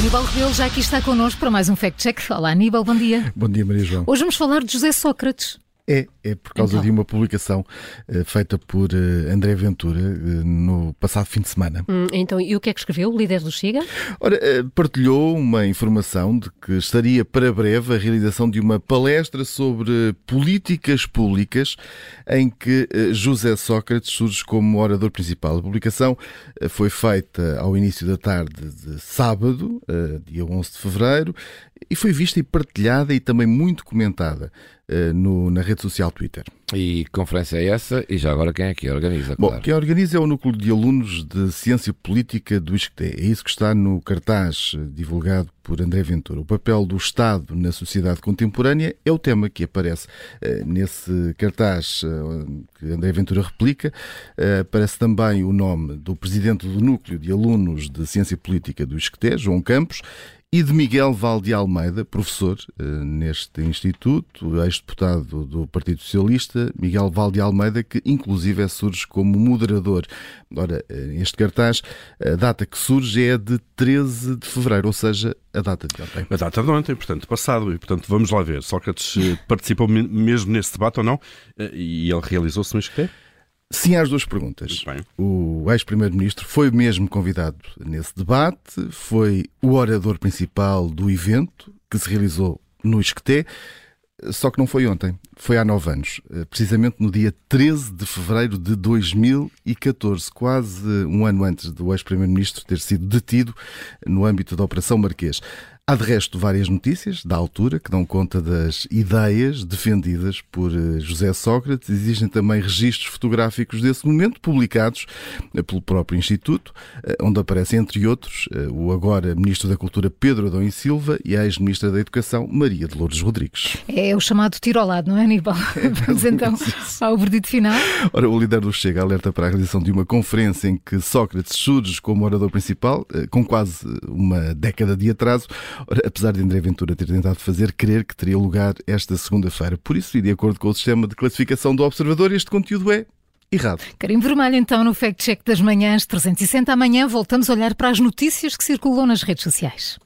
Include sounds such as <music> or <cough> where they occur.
Aníbal Rebelo já aqui está connosco para mais um Fact Check. Olá, Aníbal, bom dia. Bom dia, Maria João. Hoje vamos falar de José Sócrates. É, é por causa então. de uma publicação uh, feita por uh, André Ventura uh, no passado fim de semana. Hum, então, e o que é que escreveu o líder do Chega? Ora, partilhou uma informação de que estaria para breve a realização de uma palestra sobre políticas públicas em que José Sócrates surge como orador principal. A publicação foi feita ao início da tarde de sábado, dia 11 de fevereiro, e foi vista e partilhada e também muito comentada no, na rede social Twitter. E que conferência é essa? E já agora quem é que a organiza? Claro. Bom, quem organiza é o Núcleo de Alunos de Ciência Política do ISCTE. É isso que está no cartaz eh, divulgado por André Ventura. O papel do Estado na sociedade contemporânea é o tema que aparece uh, nesse cartaz uh, que André Ventura replica. aparece também o nome do presidente do Núcleo de Alunos de Ciência Política do ISCTE, João Campos, e de Miguel Valde Almeida, professor uh, neste instituto, ex-deputado do Partido Socialista, Miguel Valde Almeida, que inclusive é, surge como moderador. Ora, uh, este cartaz, a data que surge é de 13 de fevereiro, ou seja, a data de ontem. A data de ontem, portanto, passado, e portanto vamos lá ver. Sócrates eh, participou mesmo nesse debate ou não? E ele realizou-se no escrever? Sim às duas perguntas. O ex-primeiro-ministro foi mesmo convidado nesse debate, foi o orador principal do evento que se realizou no Isqueté, só que não foi ontem, foi há nove anos, precisamente no dia 13 de fevereiro de 2014, quase um ano antes do ex-primeiro-ministro ter sido detido no âmbito da Operação Marquês. Há de resto várias notícias da altura que dão conta das ideias defendidas por eh, José Sócrates. Existem também registros fotográficos desse momento, publicados eh, pelo próprio Instituto, eh, onde aparece, entre outros, o agora Ministro da Cultura Pedro Adão e Silva e a ex-Ministra da Educação Maria de Lourdes Rodrigues. É o chamado tiro ao lado, não é, Aníbal? <laughs> Vamos então <laughs> ao verdito final. Ora, o líder do Chega alerta para a realização de uma conferência em que Sócrates surge como orador principal, com quase uma década de atraso. Ora, apesar de André Ventura ter tentado fazer crer que teria lugar esta segunda-feira. Por isso, e de acordo com o sistema de classificação do Observador, este conteúdo é errado. Carim Vermelho, então, no Fact Check das Manhãs 360. Amanhã voltamos a olhar para as notícias que circulam nas redes sociais.